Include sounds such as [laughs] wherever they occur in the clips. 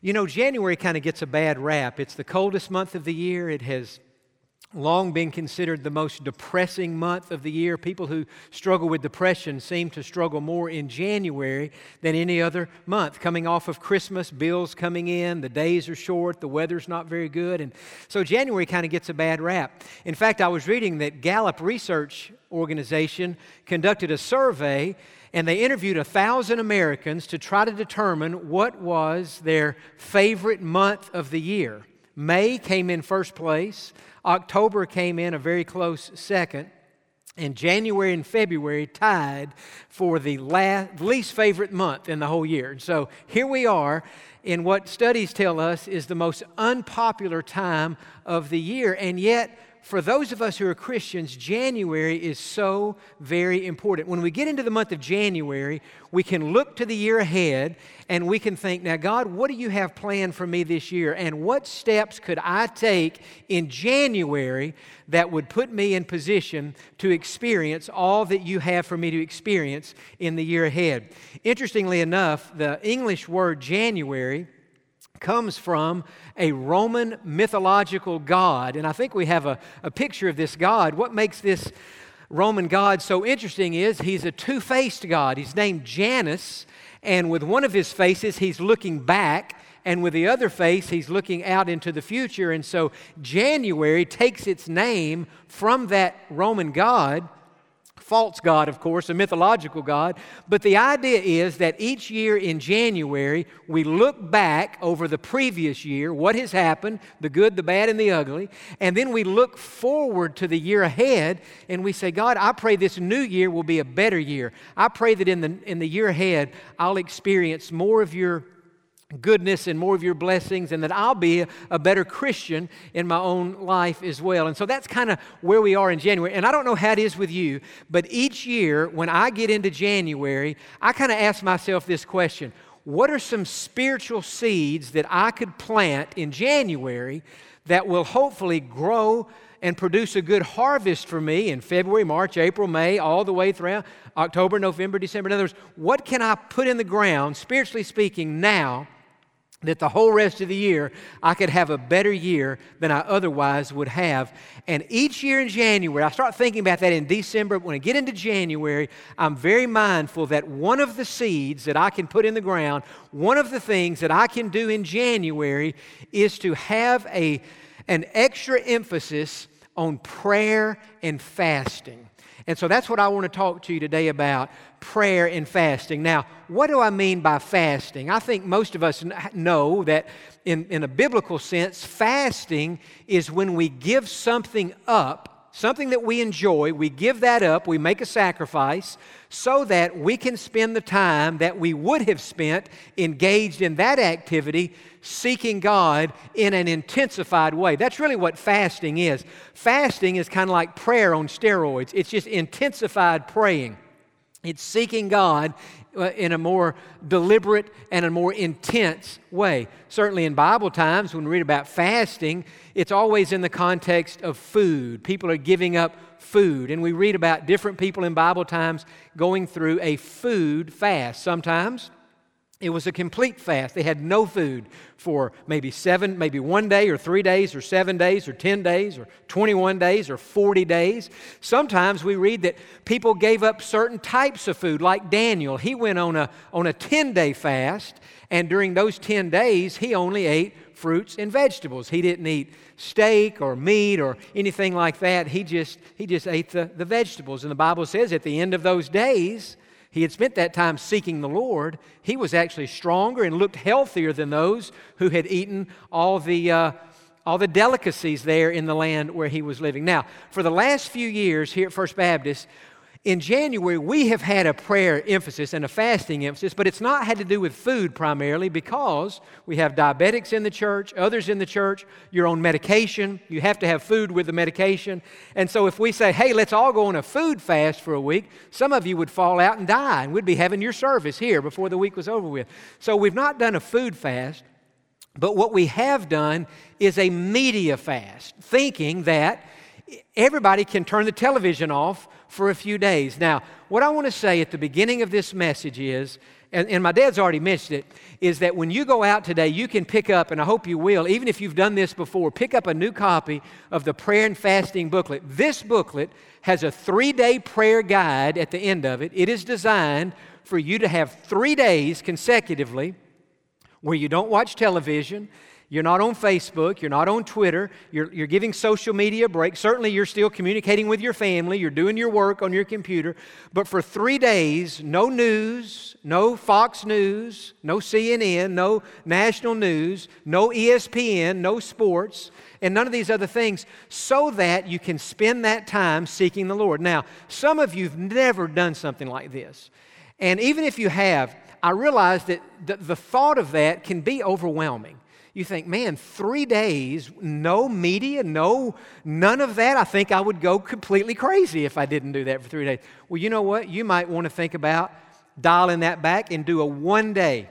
You know, January kind of gets a bad rap. It's the coldest month of the year. It has long been considered the most depressing month of the year. People who struggle with depression seem to struggle more in January than any other month. Coming off of Christmas, bills coming in, the days are short, the weather's not very good, and so January kind of gets a bad rap. In fact, I was reading that Gallup Research Organization conducted a survey and they interviewed a thousand Americans to try to determine what was their favorite month of the year. May came in first place, October came in a very close second, and January and February tied for the last, least favorite month in the whole year. And so here we are in what studies tell us is the most unpopular time of the year, and yet for those of us who are Christians, January is so very important. When we get into the month of January, we can look to the year ahead and we can think, now, God, what do you have planned for me this year? And what steps could I take in January that would put me in position to experience all that you have for me to experience in the year ahead? Interestingly enough, the English word January comes from a Roman mythological god. And I think we have a, a picture of this god. What makes this Roman god so interesting is he's a two faced god. He's named Janus, and with one of his faces, he's looking back. And with the other face, he's looking out into the future. And so January takes its name from that Roman god false God, of course, a mythological God. But the idea is that each year in January, we look back over the previous year, what has happened, the good, the bad, and the ugly, and then we look forward to the year ahead and we say, God, I pray this new year will be a better year. I pray that in the, in the year ahead, I'll experience more of your goodness and more of your blessings, and that I'll be a, better Christian in my own life as well. And so that's kind of where we are in January. And I don't know how it is with you, but each year when I get into January, I kind of ask myself this question What are some spiritual seeds that I could plant in January that will hopefully grow? and produce a good harvest for me in February, March, April, May, all the way through October, November, December. In other words, what can I put in the ground, spiritually speaking, now that the whole rest of the year I could have a better year than I otherwise would have. And each year in January, I start thinking about that in December. When I get into January, I'm very mindful that one of the seeds that I can put in the ground, one of the things that I can do in January is to have a, an extra emphasis on prayer and fasting. And so that's what I want to talk to you today about prayer and fasting. Now, what do I mean by fasting? I think most of us know that in, in a biblical sense, fasting is when we give something up something that we enjoy, we give that up, we make a sacrifice so that we can spend the time that we would have spent engaged in that activity seeking God in an intensified way. That's really what fasting is. Fasting is kind of like prayer on steroids, it's just intensified praying. It's seeking God uh, in a more deliberate and a more intense way. Certainly in Bible times, when we read about fasting, it's always in the context of food. People are giving up food. And we read about different people in Bible times going through a food fast. Sometimes it was a complete fast. They had no food for maybe seven, maybe one day or three days or seven days or 10 days or 21 days or 40 days. Sometimes we read that people gave up certain types of food, like Daniel. He went on a, on a 10 day fast, and during those 10 days, he only ate fruits and vegetables. He didn't eat steak or meat or anything like that. He just, he just ate the, the vegetables. And the Bible says at the end of those days, he had spent that time seeking the Lord. He was actually stronger and looked healthier than those who had eaten all the, uh, all the delicacies there in the land where he was living. Now, for the last few years here at First Baptist, in January, we have had a prayer emphasis and a fasting emphasis, but it's not had to do with food primarily because we have diabetics in the church, others in the church, you're on medication, you have to have food with the medication. And so if we say, hey, let's all go on a food fast for a week, some of you would fall out and die, and we'd be having your service here before the week was over with. So we've not done a food fast, but what we have done is a media fast, thinking that everybody can turn the television off for a few days. Now, what I want to say at the beginning of this message is and, and my dad's already mentioned it, is that when you go out today, you can pick up, and I hope you will, even if you've done this before, pick up a new copy of the prayer and fasting booklet. This booklet has a three day prayer guide at the end of it. It is designed for you to have three days consecutively where you don't watch television, you're not on Facebook. You're not on Twitter. You're, you're giving social media a break. Certainly, you're still communicating with your family. You're doing your work on your computer. But for three days, no news, no Fox News, no CNN, no national news, no ESPN, no sports, and none of these other things, so that you can spend that time seeking the Lord. Now, some of you have never done something like this. And even if you have, I realize that the, the thought of that can be overwhelming you think, man, three days, no media, no, none of that. I think I would go completely crazy if I didn't do that for three days. Well, you know what? You might want to think about dialing that back and do a one day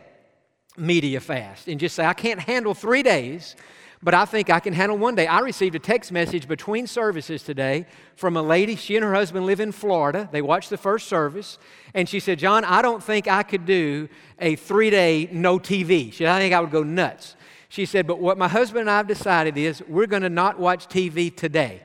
media fast and just say, I can't handle three days, but I think I can handle one day. I received a text message between services today from a lady. She and her husband live in Florida. They watched the first service, and she said, Jon, I don't think I could do a three day no TV. She said, I think I would go nuts. She said, But what my husband and I have decided is we're going to not watch TV today.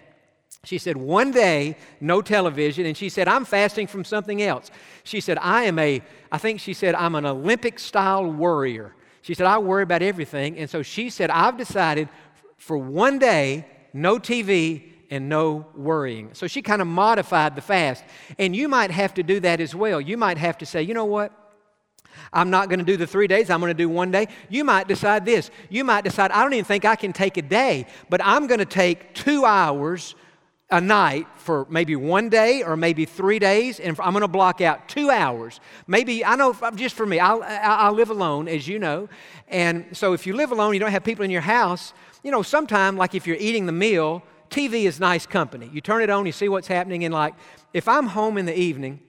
She said, One day, no television. And she said, I'm fasting from something else. She said, I am a, I think she said, I'm an Olympic style worrier. She said, I worry about everything. And so she said, I've decided for one day, no TV and no worrying. So she kind of modified the fast. And you might have to do that as well. You might have to say, you know what? I'm not going to do the three days, I'm going to do one day. You might decide this. You might decide, I don't even think I can take a day, but I'm going to take two hours a night for maybe one day or maybe three days, and I'm going to block out two hours. Maybe, I know just for me, I, I, I live alone, as you know. And so if you live alone, you don't have people in your house, you know, sometime, like if you're eating the meal, TV is nice company. You turn it on, you see what's happening, and like if I'm home in the evening,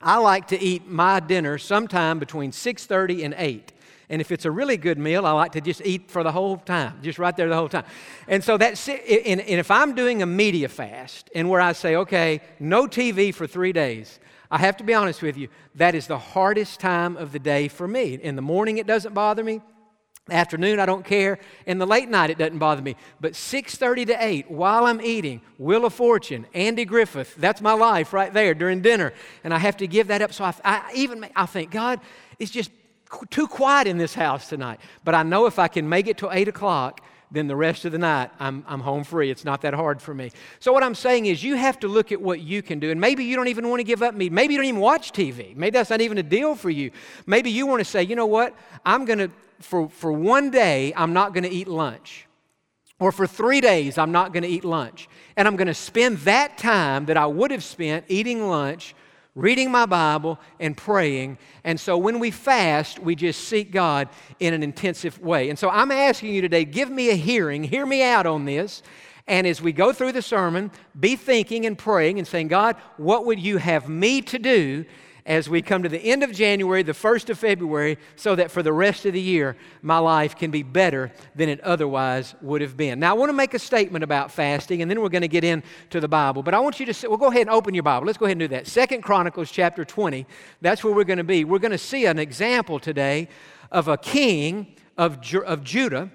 I like to eat my dinner sometime between 6:30 and 8. And if it's a really good meal, I like to just eat for the whole time, just right there the whole time. And so that's it. and if I'm doing a media fast and where I say, okay, no TV for three days, I have to be honest with you, that is the hardest time of the day for me. In the morning, it doesn't bother me. Afternoon, I don't care. In the late night, it doesn't bother me. But 6:30 to 8, while I'm eating, Wheel of Fortune, Andy Griffith, that's my life right there during dinner, and I have to give that up. So I, I even I think God, it's just too quiet in this house tonight. But I know if I can make it till 8 o'clock, then the rest of the night I'm, I'm home free. It's not that hard for me. So, what I'm saying is, you have to look at what you can do. And maybe you don't even want to give up meat. Maybe you don't even watch TV. Maybe that's not even a deal for you. Maybe you want to say, you know what? I'm going to for, for one day, I'm not going to eat lunch. Or for three days, I'm not going to eat lunch. And I'm going to spend that time that I would have spent eating lunch, reading my Bible, and praying. And so when we fast, we just seek God in an intensive way. And so I'm asking you today give me a hearing, hear me out on this. And as we go through the sermon, be thinking and praying and saying, God, what would you have me to do as we come to the end of January, the 1st of February, so that for the rest of the year, my life can be better than it otherwise would have been. Now, I want to make a statement about fasting, and then we're going to get into the Bible. But I want you to, see, well, go ahead and open your Bible. Let's go ahead and do that. Second Chronicles chapter 20, that's where we're going to be. We're going to see an example today of a king of, of Judah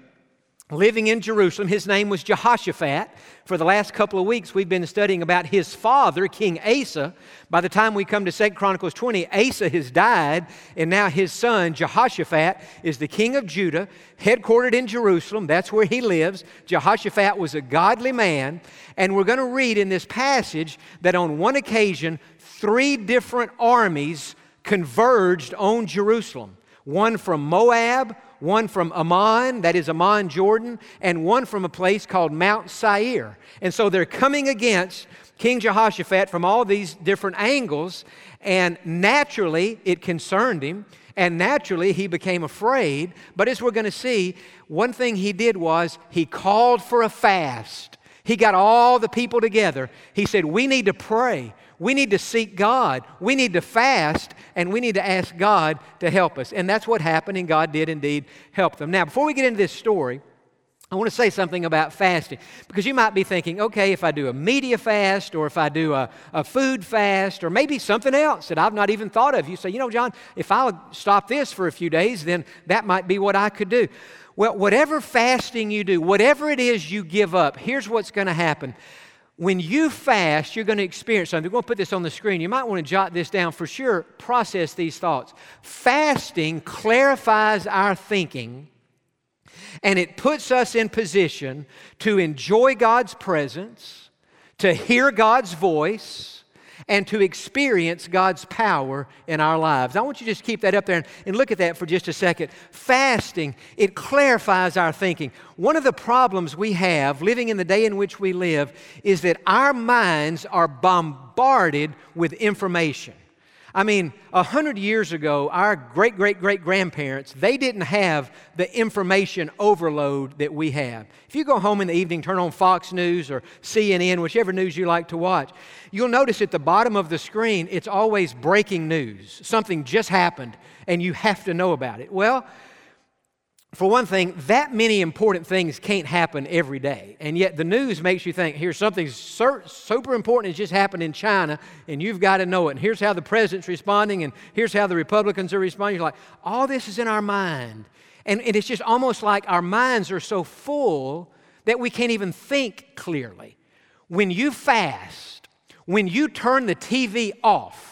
living in Jerusalem. His name was Jehoshaphat. For the last couple of weeks, we've been studying about his father, King Asa. By the time we come to 2 Chronicles 20, Asa has died, and now his son, Jehoshaphat, is the king of Judah, headquartered in Jerusalem. That's where he lives. Jehoshaphat was a godly man, and we're going to read in this passage that on one occasion, three different armies converged on Jerusalem one from Moab, one from Ammon, that is Amman, Jordan, and one from a place called Mount Seir. And so they're coming against King Jehoshaphat from all these different angles, and naturally it concerned him. And naturally, he became afraid. But as we're going to see, one thing he did was he called for a fast. He got all the people together. He said, We need to pray. We need to seek God. We need to fast, and we need to ask God to help us. And that's what happened, and God did indeed help them. Now, before we get into this story, I want to say something about fasting because you might be thinking, okay, if I do a media fast or if I do a, a food fast or maybe something else that I've not even thought of, you say, you know, Jon, if I'll stop this for a few days, then that might be what I could do. Well, whatever fasting you do, whatever it is you give up, here's what's going to happen. When you fast, you're going to experience something. We're going to put this on the screen. You might want to jot this down for sure. Process these thoughts. Fasting clarifies our thinking and it puts us in position to enjoy God's presence, to hear God's voice, and to experience God's power in our lives. I want you to just keep that up there and, and, look at that for just a second. Fasting, it clarifies our thinking. One of the problems we have living in the day in which we live is that our minds are bombarded with information. I mean, a hundred years ago, our great great great grandparents, they didn't have the information overload that we have. If you go home in the evening, turn on Fox News or CNN, whichever news you like to watch, you'll notice at the bottom of the screen, it's always breaking news. Something just happened, and you have to know about it. Well, for one thing, that many important things can't happen every day. And yet the news makes you think, here's something super important has just happened in China, and you've got to know it. And here's how the president's responding, and here's how the Republicans are responding. You're like, all this is in our mind. And, and it's just almost like our minds are so full that we can't even think clearly. When you fast, when you turn the TV off,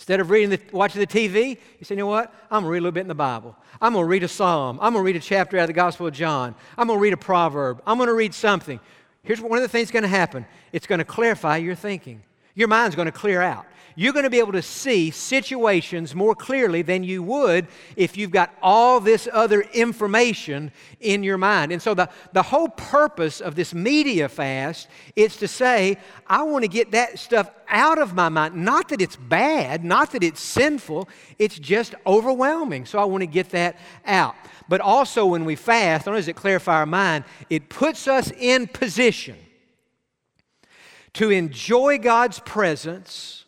Instead of reading the, watching the TV, you say, you know what? I'm going to read a little bit in the Bible. I'm going to read a psalm. I'm going to read a chapter out of the Gospel of John. I'm going to read a proverb. I'm going to read something. Here's one of the things going to happen it's going to clarify your thinking. Your mind's going to clear out you're going to be able to see situations more clearly than you would if you've got all this other information in your mind. And so the, the whole purpose of this media fast is to say, I want to get that stuff out of my mind. Not that it's bad, not that it's sinful, it's just overwhelming. So I want to get that out. But also when we fast, not only does it clarify our mind, it puts us in position to enjoy God's presence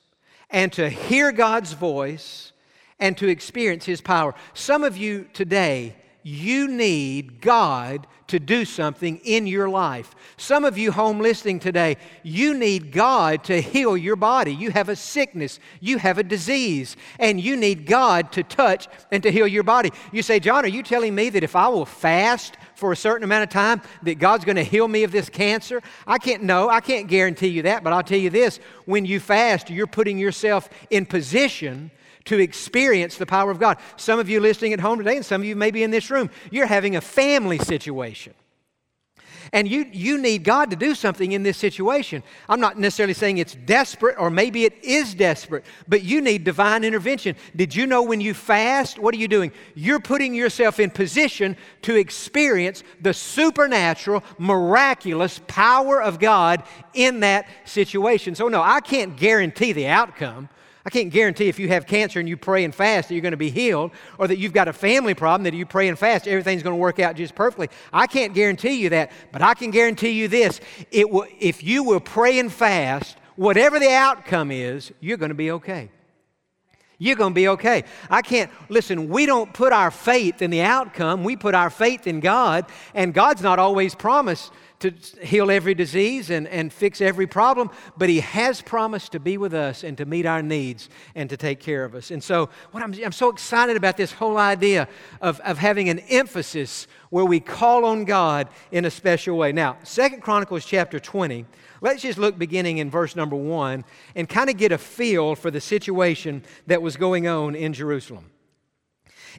and to hear God's voice and to experience His power. Some of you today, you need God to do something in your life. Some of you home listening today, you need God to heal your body. You have a sickness, you have a disease, and you need God to touch and to heal your body. You say, Jon, are you telling me that if I will fast for a certain amount of time that God's going to heal me of this cancer? I can't know, I can't guarantee you that, but I'll tell you this when you fast, you're putting yourself in position to experience the power of God. Some of you listening at home today, and some of you may be in this room, you're having a family situation. And you, you need God to do something in this situation. I'm not necessarily saying it's desperate, or maybe it is desperate, but you need divine intervention. Did you know when you fast, what are you doing? You're putting yourself in position to experience the supernatural, miraculous power of God in that situation. So, no, I can't guarantee the outcome. I can't guarantee if you have cancer and you pray and fast that you're going to be healed, or that you've got a family problem that you pray and fast, everything's going to work out just perfectly. I can't guarantee you that, but I can guarantee you this: it will, if you will pray and fast, whatever the outcome is, you're going to be okay. You're going to be okay. I can't, listen, we don't put our faith in the outcome. We put our faith in God, and God's not always promised to heal every disease and, and fix every problem, but He has promised to be with us and to meet our needs and to take care of us. And so, what I'm, I'm so excited about this whole idea of, of having an emphasis where we call on God in a special way. Now, Second Chronicles chapter 20, let's just look beginning in verse number 1 and kind of get a feel for the situation that was going on in Jerusalem.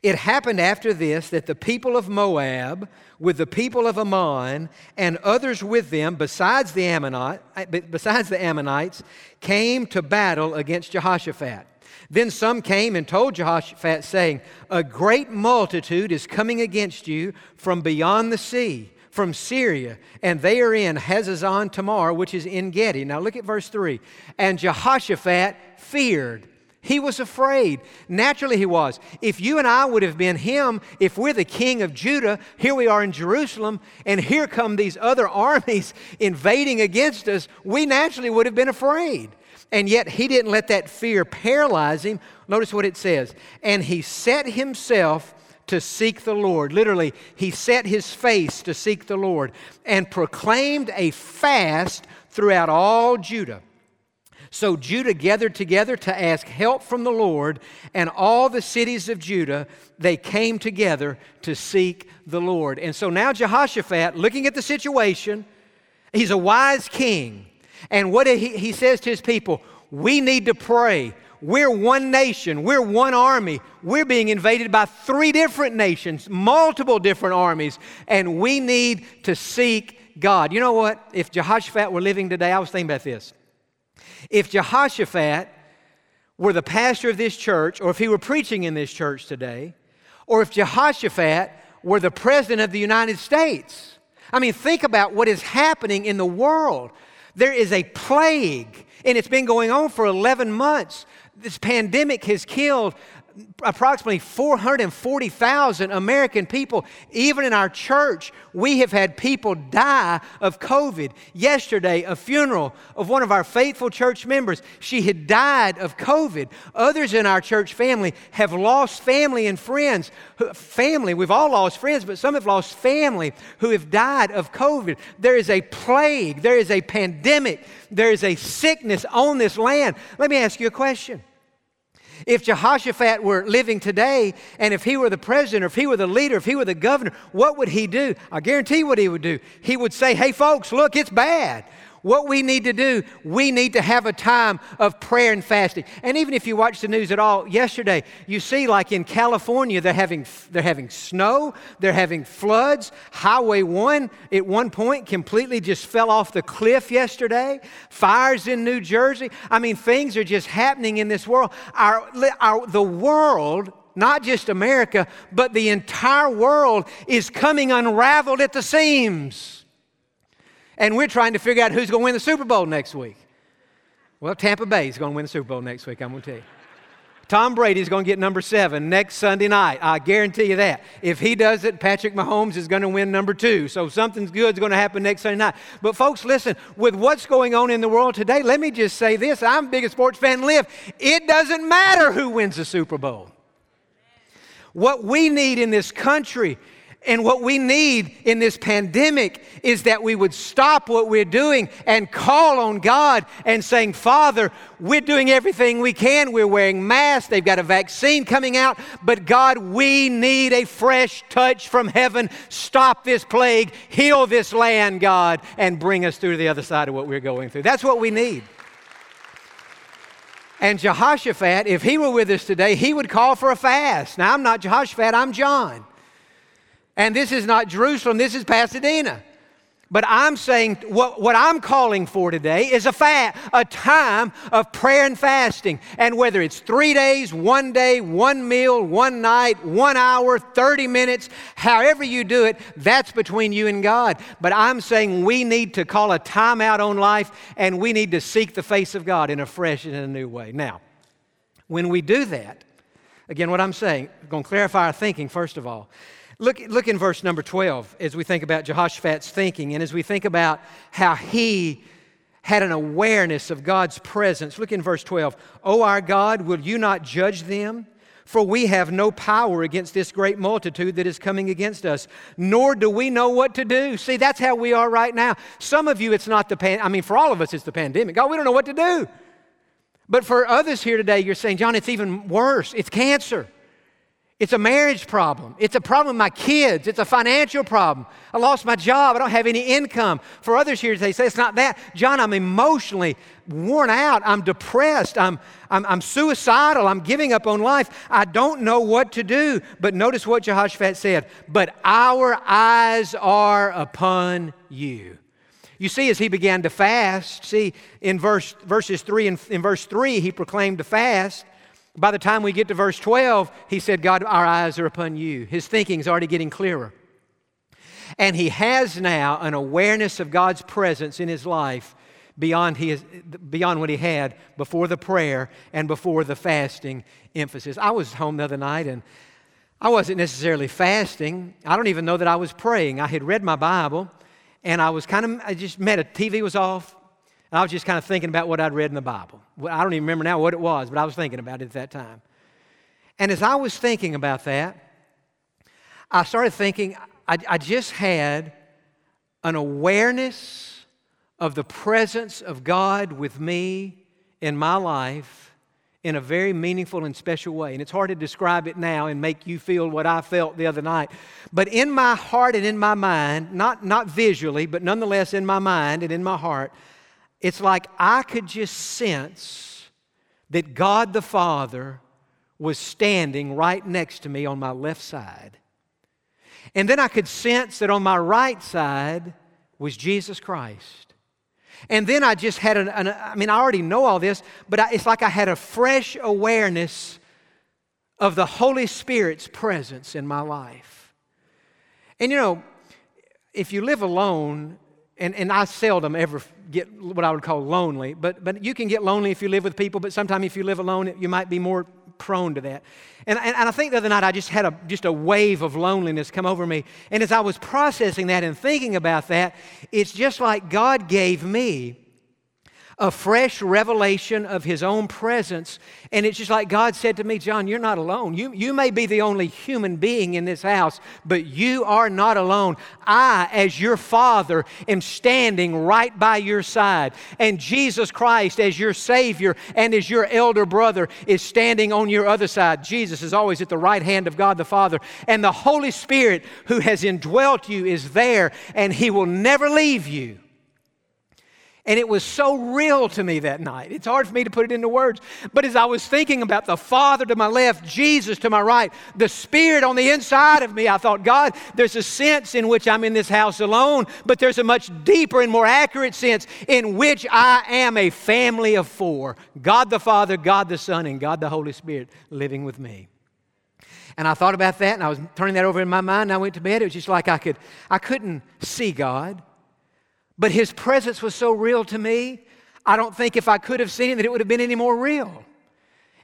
It happened after this that the people of Moab, with the people of Ammon, and others with them, besides the, Ammonite, eh, besides the Ammonites, came to battle against Jehoshaphat. Then some came and told Jehoshaphat, saying, A great multitude is coming against you from beyond the sea, from Syria, and they are in Hazazon Tamar, which is En Gedi. Now look at verse 3. And Jehoshaphat feared he was afraid. Naturally, he was. If you and I would have been him, if we're the king of Judah, here we are in Jerusalem, and here come these other [laughs] armies invading against us, we naturally would have been afraid. And yet, he didn't let that fear paralyze him. Notice what it says. And he set himself to seek the Lord. Literally, he set his face to seek the Lord and proclaimed a fast throughout all Judah. So Judah gathered together to ask help from the Lord, and all the cities of Judah, they came together to seek the Lord. And so now Jehoshaphat, looking at the situation, he's a wise king. And what he, he says to his people, we need to pray. We're one nation. We're one army. We're being invaded by three different nations, multiple different armies, and we need to seek God. You know what? If Jehoshaphat were living today, I was thinking about this. If Jehoshaphat were the pastor of this church, or if he were preaching in this church today, or if Jehoshaphat were the president of the United States, I mean, think about what is happening in the world. There is a plague, and it's been going on for 11 months this pandemic has killed approximately 440,000 American people. Even in our church, we have had people die of COVID. Yesterday, a funeral of one of our faithful church members, she had died of COVID. Others in our church family have lost family and friends. Family, we've all lost friends, but some have lost family who have died of COVID. There is a plague, there is a pandemic, there is a sickness on this land. Let me ask you a question. If Jehoshaphat were living today, and if he were the president, or if he were the leader, if he were the governor, what would he do? I guarantee what he would do. He would say, Hey, folks, look, it's bad. What we need to do, we need to have a time of prayer and fasting. And even if you watch the news at all, yesterday, you see like in California, they're having, they're having snow, they're having floods. Highway 1 at one point completely just fell off the cliff yesterday. Fires in New Jersey. I mean, things are just happening in this world. Our, our, the world not just America, but the entire world is coming unraveled at the seams. And we're trying to figure out who's going to win the Super Bowl next week. Well, Tampa Bay is going to win the Super Bowl next week, I'm going to tell you. Tom Brady is going to get number seven next Sunday night. I guarantee you that. If he does it, Patrick Mahomes is going to win number two. So something good is going to happen next Sunday night. But folks, listen, with what's going on in the world today, let me just say this. I'm the biggest sports fan live. It doesn't matter who wins the Super Bowl. What we need in this country and what we need in this pandemic is that we would stop what we're doing and call on God and saying, Father, we're doing everything we can. We're wearing masks. They've got a vaccine coming out. But God, we need a fresh touch from heaven. Stop this plague, heal this land, God, and bring us through to the other side of what we're going through. That's what we need. And Jehoshaphat, if he were with us today, he would call for a fast. Now, I'm not Jehoshaphat, I'm Jon. And this is not Jerusalem, this is Pasadena. But I'm saying what, what I'm calling for today is a, fa- a time of prayer and fasting. And whether it's three days, one day, one meal, one night, one hour, 30 minutes, however you do it, that's between you and God. But I'm saying we need to call a time out on life and we need to seek the face of God in a fresh and a new way. Now, when we do that, again, what I'm saying, I'm going to clarify our thinking first of all. Look, look in verse number 12 as we think about Jehoshaphat's thinking and as we think about how he had an awareness of God's presence. Look in verse 12. O our God, will you not judge them? For we have no power against this great multitude that is coming against us, nor do we know what to do. See, that's how we are right now. Some of you, it's not the pan. I mean, for all of us, it's the pandemic. God, we don't know what to do. But for others here today, you're saying, Jon, it's even worse. It's cancer. It's a marriage problem. It's a problem with my kids. It's a financial problem. I lost my job. I don't have any income. For others here, they say it's not that. Jon, I'm emotionally worn out. I'm depressed. I'm, I'm, I'm suicidal. I'm giving up on life. I don't know what to do. But notice what Jehoshaphat said. But our eyes are upon you. You see, as he began to fast, see, in verse, verses 3 and in verse 3, he proclaimed to fast. By the time we get to verse 12, he said, God, our eyes are upon you. His thinking is already getting clearer. And he has now an awareness of God's presence in his life beyond, his, beyond what he had before the prayer and before the fasting emphasis. I was home the other night and I wasn't necessarily fasting. I don't even know that I was praying. I had read my Bible and I was kind of, I just met a TV was off, I was just kind of thinking about what I'd read in the Bible. I don't even remember now what it was, but I was thinking about it at that time. And as I was thinking about that, I started thinking, I, I just had an awareness of the presence of God with me in my life in a very meaningful and special way. And it's hard to describe it now and make you feel what I felt the other night. But in my heart and in my mind, not, not visually, but nonetheless in my mind and in my heart, it's like I could just sense that God the Father was standing right next to me on my left side. And then I could sense that on my right side was Jesus Christ. And then I just had an, an I mean, I already know all this, but I, it's like I had a fresh awareness of the Holy Spirit's presence in my life. And you know, if you live alone, and, and I seldom ever get what I would call lonely, but, but you can get lonely if you live with people, but sometimes if you live alone, you might be more prone to that. And, and, and, I think the other night I just had a, just a wave of loneliness come over me. And as I was processing that and thinking about that, it's just like God gave me a fresh revelation of his own presence. And it's just like God said to me, Jon, you're not alone. You, you may be the only human being in this house, but you are not alone. I, as your father, am standing right by your side. And Jesus Christ, as your Savior and as your elder brother, is standing on your other side. Jesus is always at the right hand of God the Father. And the Holy Spirit, who has indwelt you, is there, and he will never leave you. And it was so real to me that night. It's hard for me to put it into words. But as I was thinking about the Father to my left, Jesus to my right, the Spirit on the inside of me, I thought, God, there's a sense in which I'm in this house alone, but there's a much deeper and more accurate sense in which I am a family of four God the Father, God the Son, and God the Holy Spirit living with me. And I thought about that and I was turning that over in my mind and I went to bed. It was just like I could I couldn't see God. But his presence was so real to me, I don't think if I could have seen it that it would have been any more real.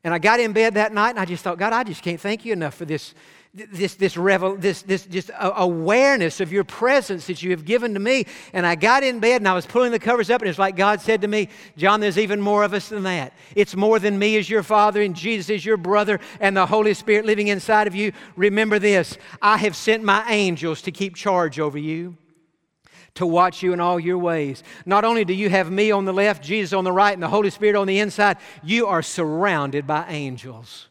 And I got in bed that night and I just thought, God, I just can't thank you enough for this, this, this, revel, this, this just awareness of your presence that you have given to me. And I got in bed and I was pulling the covers up, and it's like God said to me, Jon, there's even more of us than that. It's more than me as your father, and Jesus is your brother, and the Holy Spirit living inside of you. Remember this I have sent my angels to keep charge over you to watch you in all your ways. Not only do you have me on the left, Jesus on the right, and the Holy Spirit on the inside, you are surrounded by angels.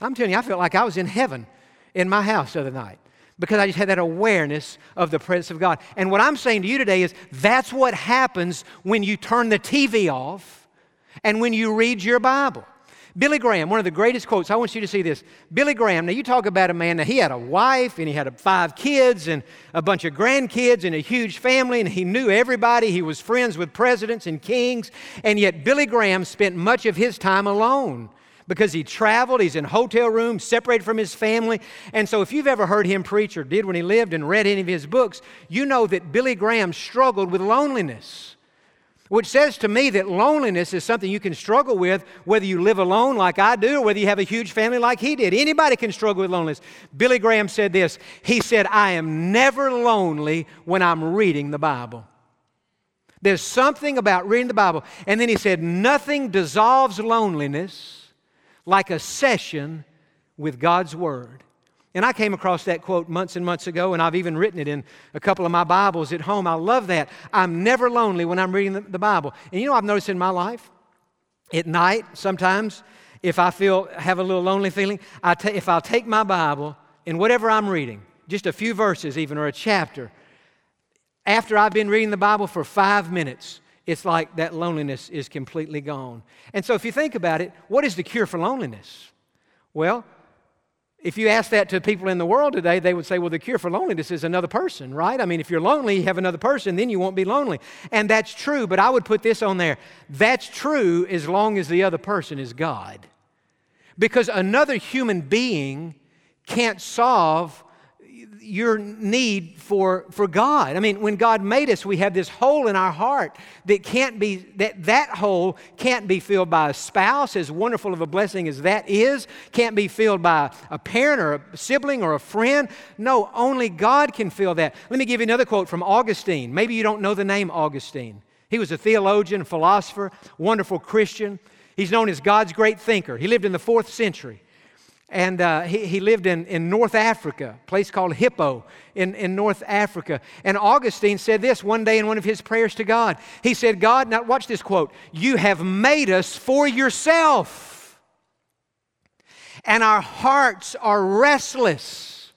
I'm telling you, I felt like I was in heaven in my house the other night because I just had that awareness of the presence of God. And what I'm saying to you today is that's what happens when you turn the TV off and when you read your Bible. Billy Graham, one of the greatest quotes, I want you to see this. Billy Graham, now you talk about a man that he had a wife and he had five kids and a bunch of grandkids and a huge family and he knew everybody. He was friends with presidents and kings. And yet, Billy Graham spent much of his time alone because he traveled, he's in hotel rooms, separated from his family. And so, if you've ever heard him preach or did when he lived and read any of his books, you know that Billy Graham struggled with loneliness which says to me that loneliness is something you can struggle with whether you live alone like I do or whether you have a huge family like he did. Anybody can struggle with loneliness. Billy Graham said this He said, I am never lonely when I'm reading the Bible. There's something about reading the Bible. And then he said, Nothing dissolves loneliness like a session with God's Word. And I came across that quote months and months ago, and I've even written it in a couple of my Bibles at home. I love that. I'm never lonely when I'm reading the, Bible. And you know I've noticed in my life? At night, sometimes, if I feel have a little lonely feeling, I ta- if I'll take my Bible and whatever I'm reading, just a few verses even or a chapter, after I've been reading the Bible for five minutes, it's like that loneliness is completely gone. And so if you think about it, what is the cure for loneliness? Well, if you ask that to people in the world today, they would say, well, the cure for loneliness is another person, right? I mean, if you're lonely, you have another person, then you won't be lonely. And that's true, but I would put this on there. That's true as long as the other person is God. Because another human being can't solve your need for, for God. I mean, when God made us, we have this hole in our heart that can't be, that that hole can't be filled by a spouse, as wonderful of a blessing as that is, can't be filled by a parent or a sibling or a friend. No, only God can fill that. Let me give you another quote from Augustine. Maybe you don't know the name Augustine. He was a theologian, philosopher, wonderful Christian. He's known as God's great thinker. He lived in the fourth century. And uh, he, he lived in, in North Africa, a place called Hippo in, in North Africa. And Augustine said this one day in one of his prayers to God. He said, God, now watch this quote, you have made us for yourself, and our hearts are restless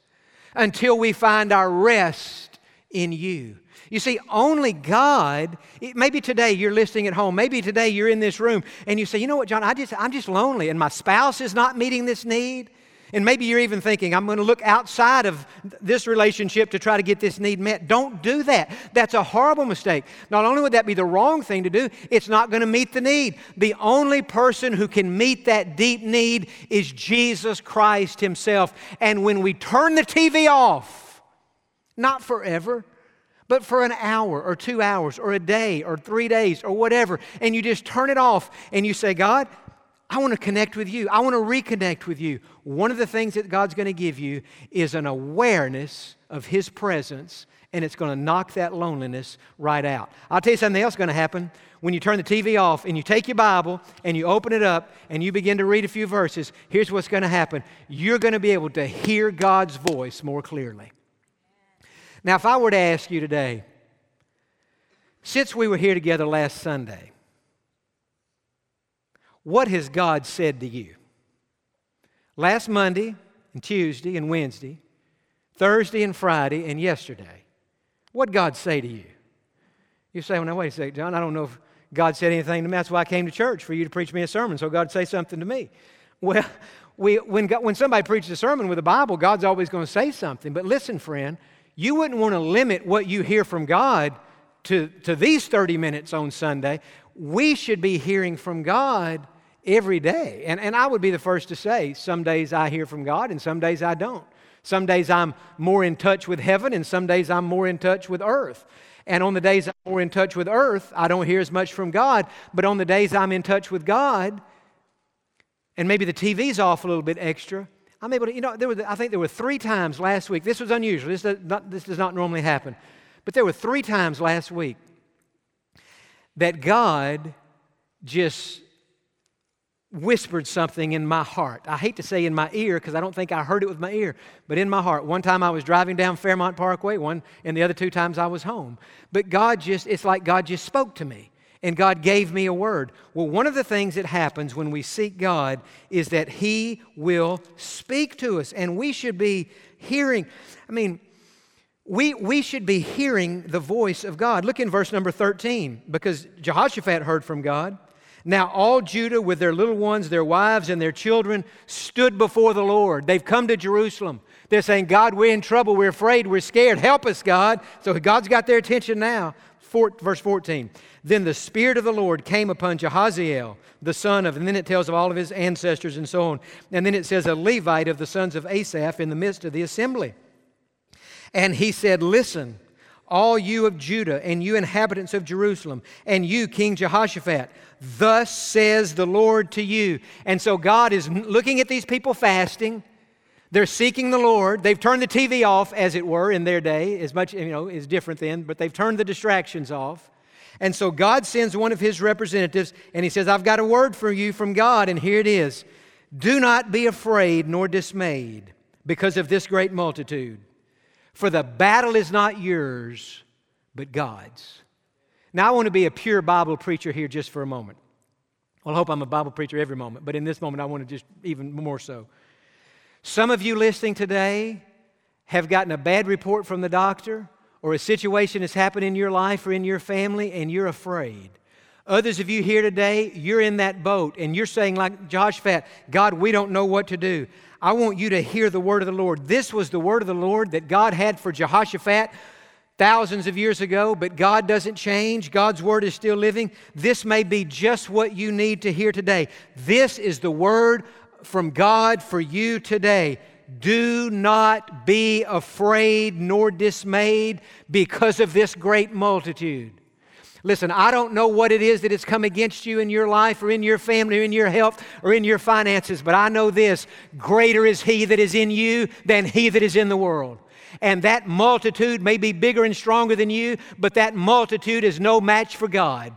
until we find our rest in you. You see, only God, maybe today you're listening at home, maybe today you're in this room and you say, you know what, Jon, I just, I'm just lonely and my spouse is not meeting this need. And maybe you're even thinking, I'm going to look outside of this relationship to try to get this need met. Don't do that. That's a horrible mistake. Not only would that be the wrong thing to do, it's not going to meet the need. The only person who can meet that deep need is Jesus Christ Himself. And when we turn the TV off, not forever, but for an hour or two hours or a day or three days or whatever, and you just turn it off and you say, God, I want to connect with you. I want to reconnect with you. One of the things that God's going to give you is an awareness of His presence, and it's going to knock that loneliness right out. I'll tell you something else going to happen. When you turn the TV off and you take your Bible and you open it up and you begin to read a few verses, here's what's going to happen. You're going to be able to hear God's voice more clearly. Now, if I were to ask you today, since we were here together last Sunday, what has God said to you? Last Monday and Tuesday and Wednesday, Thursday and Friday and yesterday, what God say to you? You say, well, now wait a second, Jon, I don't know if God said anything to me. That's why I came to church, for you to preach me a sermon, so God say something to me. Well, [laughs] we, when, God, when somebody preaches a sermon with the Bible, God's always going to say something. But listen, friend, you wouldn't want to limit what you hear from God to, to these 30 minutes on Sunday. We should be hearing from God every day. And, and I would be the first to say, some days I hear from God and some days I don't. Some days I'm more in touch with heaven and some days I'm more in touch with earth. And on the days I'm more in touch with earth, I don't hear as much from God. But on the days I'm in touch with God, and maybe the TV's off a little bit extra, I'm able to, you know, there were, I think there were three times last week. This was unusual. This does, not, this does not normally happen. But there were three times last week that God just whispered something in my heart. I hate to say in my ear because I don't think I heard it with my ear, but in my heart. One time I was driving down Fairmont Parkway, one, and the other two times I was home. But God just, it's like God just spoke to me and God gave me a word. Well, one of the things that happens when we seek God is that He will speak to us, and we should be hearing. I mean, we, we should be hearing the voice of God. Look in verse number 13, because Jehoshaphat heard from God. Now, all Judah, with their little ones, their wives, and their children, stood before the Lord. They've come to Jerusalem. They're saying, God, we're in trouble. We're afraid. We're scared. Help us, God. So God's got their attention now. Four, verse 14. Then the Spirit of the Lord came upon Jahaziel, the son of, and then it tells of all of his ancestors and so on. And then it says, a Levite of the sons of Asaph in the midst of the assembly. And he said, Listen, all you of Judah and you inhabitants of Jerusalem, and you, King Jehoshaphat, thus says the Lord to you. And so God is looking at these people fasting. They're seeking the Lord. They've turned the TV off, as it were, in their day. As much, you know, is different then, but they've turned the distractions off. And so God sends one of his representatives and he says, I've got a word for you from God, and here it is. Do not be afraid nor dismayed because of this great multitude, for the battle is not yours, but God's. Now, I want to be a pure Bible preacher here just for a moment. Well, I hope I'm a Bible preacher every moment, but in this moment, I want to just even more so. Some of you listening today have gotten a bad report from the doctor or a situation has happened in your life or in your family and you're afraid. Others of you here today, you're in that boat and you're saying, like Jehoshaphat, God, we don't know what to do. I want you to hear the word of the Lord. This was the word of the Lord that God had for Jehoshaphat thousands of years ago, but God doesn't change. God's word is still living. This may be just what you need to hear today. This is the word from God for you today. Do not be afraid nor dismayed because of this great multitude. Listen, I don't know what it is that has come against you in your life or in your family or in your health or in your finances, but I know this greater is He that is in you than He that is in the world. And that multitude may be bigger and stronger than you, but that multitude is no match for God.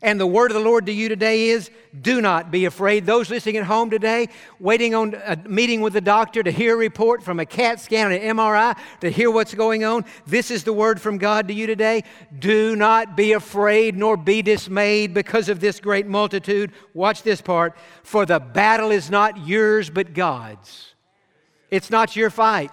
And the word of the Lord to you today is do not be afraid. Those listening at home today, waiting on a meeting with the doctor to hear a report from a CAT scan and an MRI to hear what's going on, this is the word from God to you today. Do not be afraid nor be dismayed because of this great multitude. Watch this part. For the battle is not yours but God's. It's not your fight,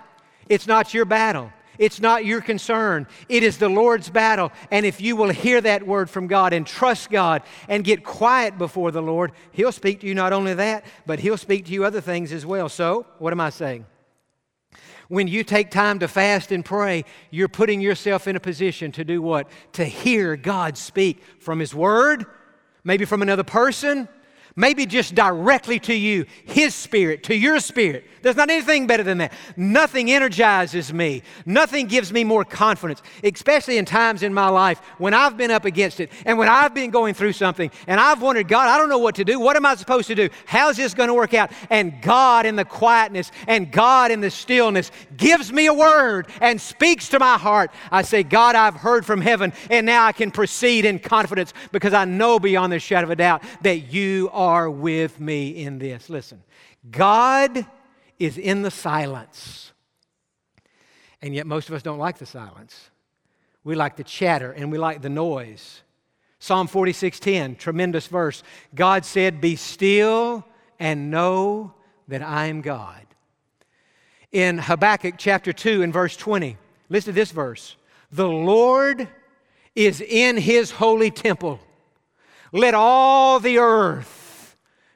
it's not your battle. It's not your concern. It is the Lord's battle. And if you will hear that word from God and trust God and get quiet before the Lord, He'll speak to you not only that, but He'll speak to you other things as well. So, what am I saying? When you take time to fast and pray, you're putting yourself in a position to do what? To hear God speak from His Word, maybe from another person, maybe just directly to you, His Spirit, to your spirit. There's not anything better than that. Nothing energizes me. Nothing gives me more confidence, especially in times in my life when I've been up against it and when I've been going through something and I've wondered, God, I don't know what to do. What am I supposed to do? How's this going to work out? And God in the quietness and God in the stillness gives me a word and speaks to my heart. I say, God, I've heard from heaven and now I can proceed in confidence because I know beyond the shadow of a doubt that you are with me in this. Listen, God is in the silence. And yet, most of us don't like the silence. We like the chatter and we like the noise. Psalm 46:10, tremendous verse. God said, "Be still and know that I am God." In Habakkuk chapter 2 and verse 20, listen to this verse. The Lord is in his holy temple. Let all the earth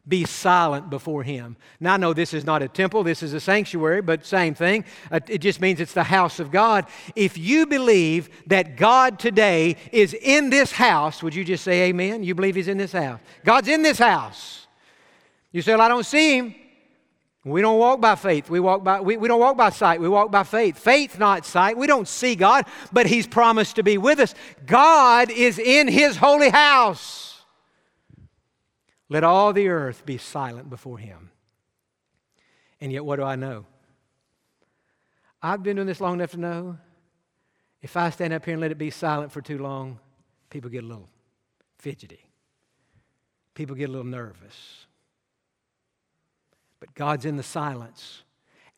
be silent before him. Now, I know this is not a temple, this is a sanctuary, but same thing. Uh, it just means it's the house of God. If you believe that God today is in this house, would you just say amen? You believe he's in this house? God's in this house. You say, well, I don't see him. We don't walk by faith. We, walk by, we, we don't walk by sight. We walk by faith. Faith, not sight. We don't see God, but He's promised to be with us. God is in His holy house. Let all the earth be silent before him. And yet, what do I know? I've been doing this long enough to know if I stand up here and let it be silent for too long, people get a little fidgety. People get a little nervous. But God's in the silence.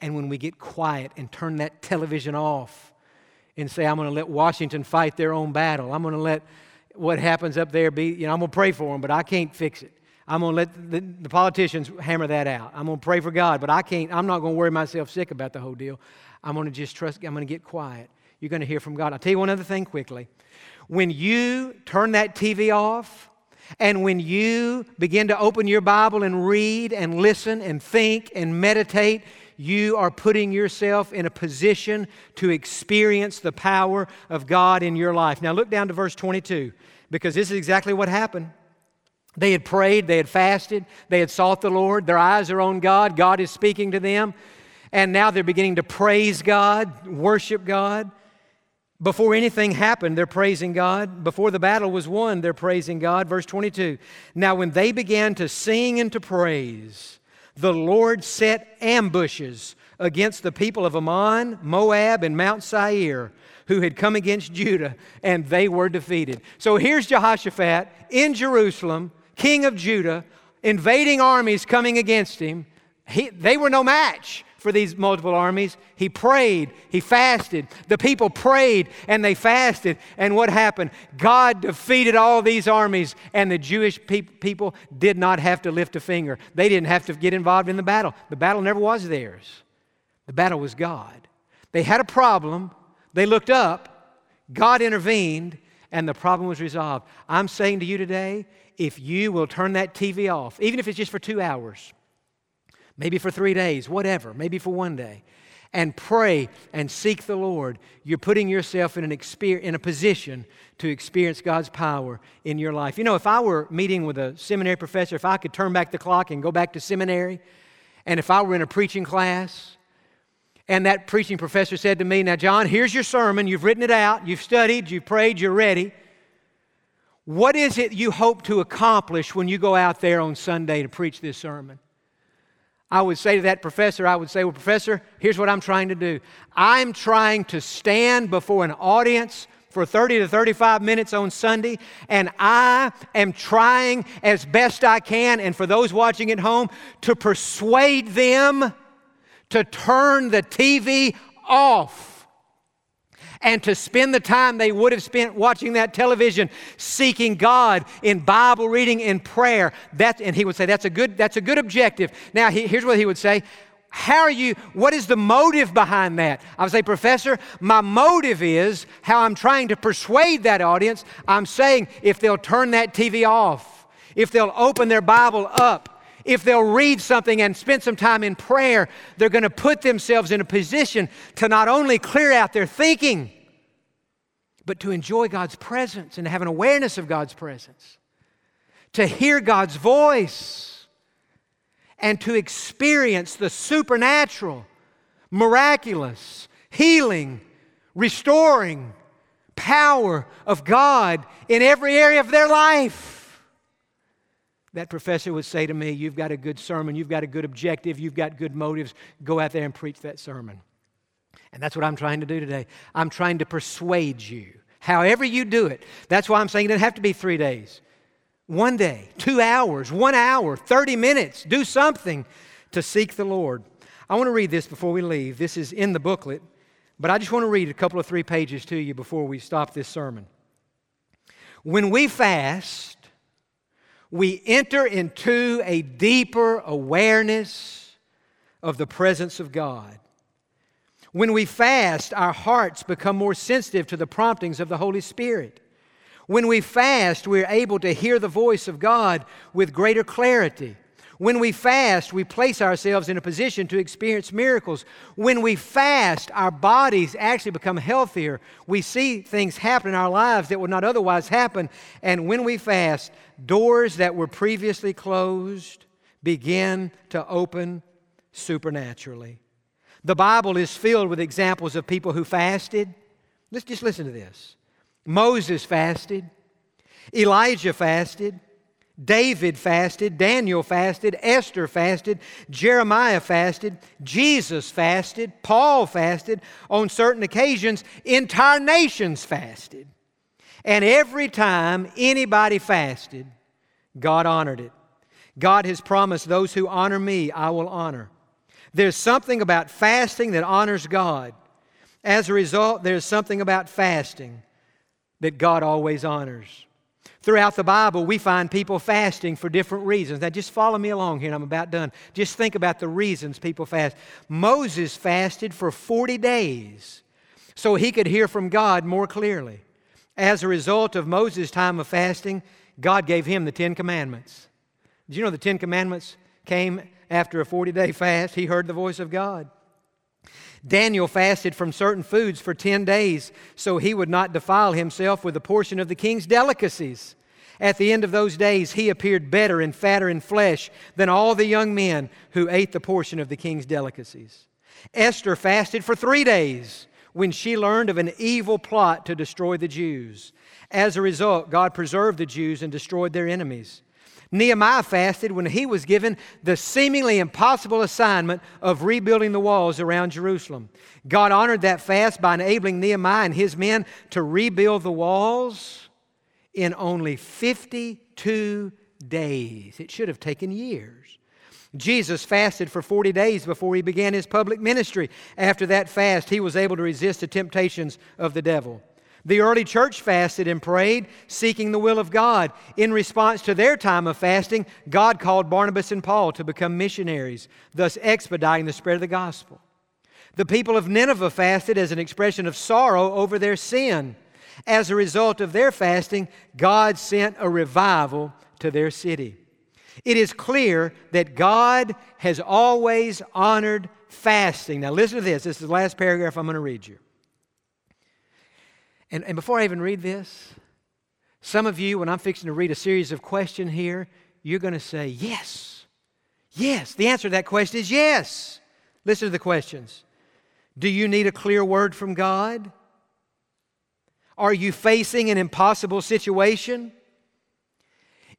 And when we get quiet and turn that television off and say, I'm going to let Washington fight their own battle, I'm going to let what happens up there be, you know, I'm going to pray for them, but I can't fix it. I'm going to let the, the, politicians hammer that out. I'm going to pray for God, but I can't, I'm not going to worry myself sick about the whole deal. I'm going to just trust, I'm going to get quiet. You're going to hear from God. I'll tell you one other thing quickly. When you turn that TV off, and when you begin to open your Bible and read and listen and think and meditate, you are putting yourself in a position to experience the power of God in your life. Now, look down to verse 22, because this is exactly what happened. They had prayed, they had fasted, they had sought the Lord, their eyes are on God, God is speaking to them, and now they're beginning to praise God, worship God. Before anything happened, they're praising God. Before the battle was won, they're praising God. Verse 22 Now, when they began to sing and to praise, the Lord set ambushes against the people of Ammon, Moab, and Mount Seir who had come against Judah, and they were defeated. So here's Jehoshaphat in Jerusalem king of Judah, invading armies coming against him. He, they were no match for these multiple armies. He prayed, he fasted. The people prayed and they fasted. And what happened? God defeated all these armies, and the Jewish pe- people did not have to lift a finger. They didn't have to get involved in the battle. The battle never was theirs, the battle was God. They had a problem, they looked up, God intervened, and the problem was resolved. I'm saying to you today, if you will turn that TV off, even if it's just for two hours, maybe for three days, whatever, maybe for one day, and pray and seek the Lord, you're putting yourself in, an exper- in a position to experience God's power in your life. You know, if I were meeting with a seminary professor, if I could turn back the clock and go back to seminary, and if I were in a preaching class, and that preaching professor said to me, Now, Jon, here's your sermon. You've written it out, you've studied, you've prayed, you're ready. What is it you hope to accomplish when you go out there on Sunday to preach this sermon? I would say to that professor, I would say, Well, professor, here's what I'm trying to do. I'm trying to stand before an audience for 30 to 35 minutes on Sunday, and I am trying as best I can, and for those watching at home, to persuade them to turn the TV off and to spend the time they would have spent watching that television seeking God in Bible reading and prayer. That, and he would say, that's a good, that's a good objective. Now, he, here's what he would say how are you, what is the motive behind that? I would say, Professor, my motive is how I'm trying to persuade that audience. I'm saying if they'll turn that TV off, if they'll open their Bible up, if they'll read something and spend some time in prayer, they're going to put themselves in a position to not only clear out their thinking, but to enjoy God's presence and to have an awareness of God's presence, to hear God's voice and to experience the supernatural, miraculous, healing, restoring power of God in every area of their life. That professor would say to me, You've got a good sermon, you've got a good objective, you've got good motives, go out there and preach that sermon. And that's what I'm trying to do today. I'm trying to persuade you. However, you do it. That's why I'm saying it doesn't have to be three days. One day, two hours, one hour, 30 minutes, do something to seek the Lord. I want to read this before we leave. This is in the booklet, but I just want to read a couple of three pages to you before we stop this sermon. When we fast, we enter into a deeper awareness of the presence of God. When we fast, our hearts become more sensitive to the promptings of the Holy Spirit. When we fast, we're able to hear the voice of God with greater clarity. When we fast, we place ourselves in a position to experience miracles. When we fast, our bodies actually become healthier. We see things happen in our lives that would not otherwise happen. And when we fast, doors that were previously closed begin to open supernaturally. The Bible is filled with examples of people who fasted. Let's just listen to this. Moses fasted, Elijah fasted, David fasted, Daniel fasted, Esther fasted, Jeremiah fasted, Jesus fasted, Paul fasted. On certain occasions, entire nations fasted. And every time anybody fasted, God honored it. God has promised those who honor me, I will honor. There's something about fasting that honors God. As a result, there's something about fasting that God always honors. Throughout the Bible, we find people fasting for different reasons. Now, just follow me along here, and I'm about done. Just think about the reasons people fast. Moses fasted for 40 days so he could hear from God more clearly. As a result of Moses' time of fasting, God gave him the Ten Commandments. Did you know the Ten Commandments came after a 40 day fast? He heard the voice of God. Daniel fasted from certain foods for 10 days so he would not defile himself with a portion of the king's delicacies. At the end of those days, he appeared better and fatter in flesh than all the young men who ate the portion of the king's delicacies. Esther fasted for three days when she learned of an evil plot to destroy the Jews. As a result, God preserved the Jews and destroyed their enemies. Nehemiah fasted when he was given the seemingly impossible assignment of rebuilding the walls around Jerusalem. God honored that fast by enabling Nehemiah and his men to rebuild the walls in only 52 days. It should have taken years. Jesus fasted for 40 days before he began his public ministry. After that fast, he was able to resist the temptations of the devil. The early church fasted and prayed, seeking the will of God. In response to their time of fasting, God called Barnabas and Paul to become missionaries, thus expediting the spread of the gospel. The people of Nineveh fasted as an expression of sorrow over their sin. As a result of their fasting, God sent a revival to their city. It is clear that God has always honored fasting. Now, listen to this. This is the last paragraph I'm going to read you. And, and before I even read this, some of you, when I'm fixing to read a series of questions here, you're going to say, Yes. Yes. The answer to that question is yes. Listen to the questions Do you need a clear word from God? Are you facing an impossible situation?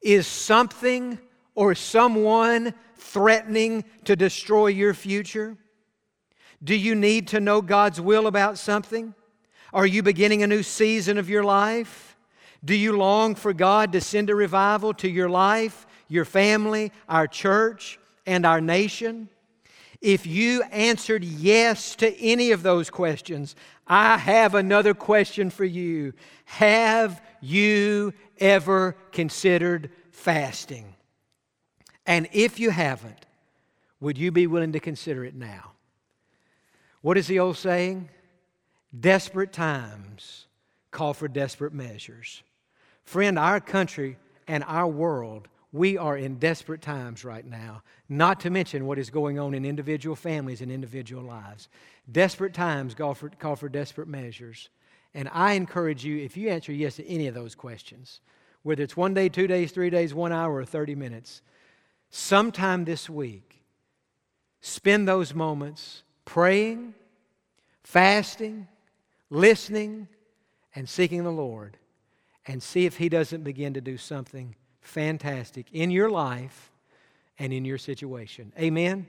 Is something or someone threatening to destroy your future? Do you need to know God's will about something? Are you beginning a new season of your life? Do you long for God to send a revival to your life, your family, our church, and our nation? If you answered yes to any of those questions, I have another question for you. Have you ever considered fasting? And if you haven't, would you be willing to consider it now? What is the old saying? Desperate times call for desperate measures. Friend, our country and our world, we are in desperate times right now, not to mention what is going on in individual families and individual lives. Desperate times call for, call for desperate measures. And I encourage you, if you answer yes to any of those questions, whether it's one day, two days, three days, one hour, or 30 minutes, sometime this week, spend those moments praying, fasting, listening, and seeking the Lord, and see if He doesn't begin to do something fantastic in your life and in your situation. Amen.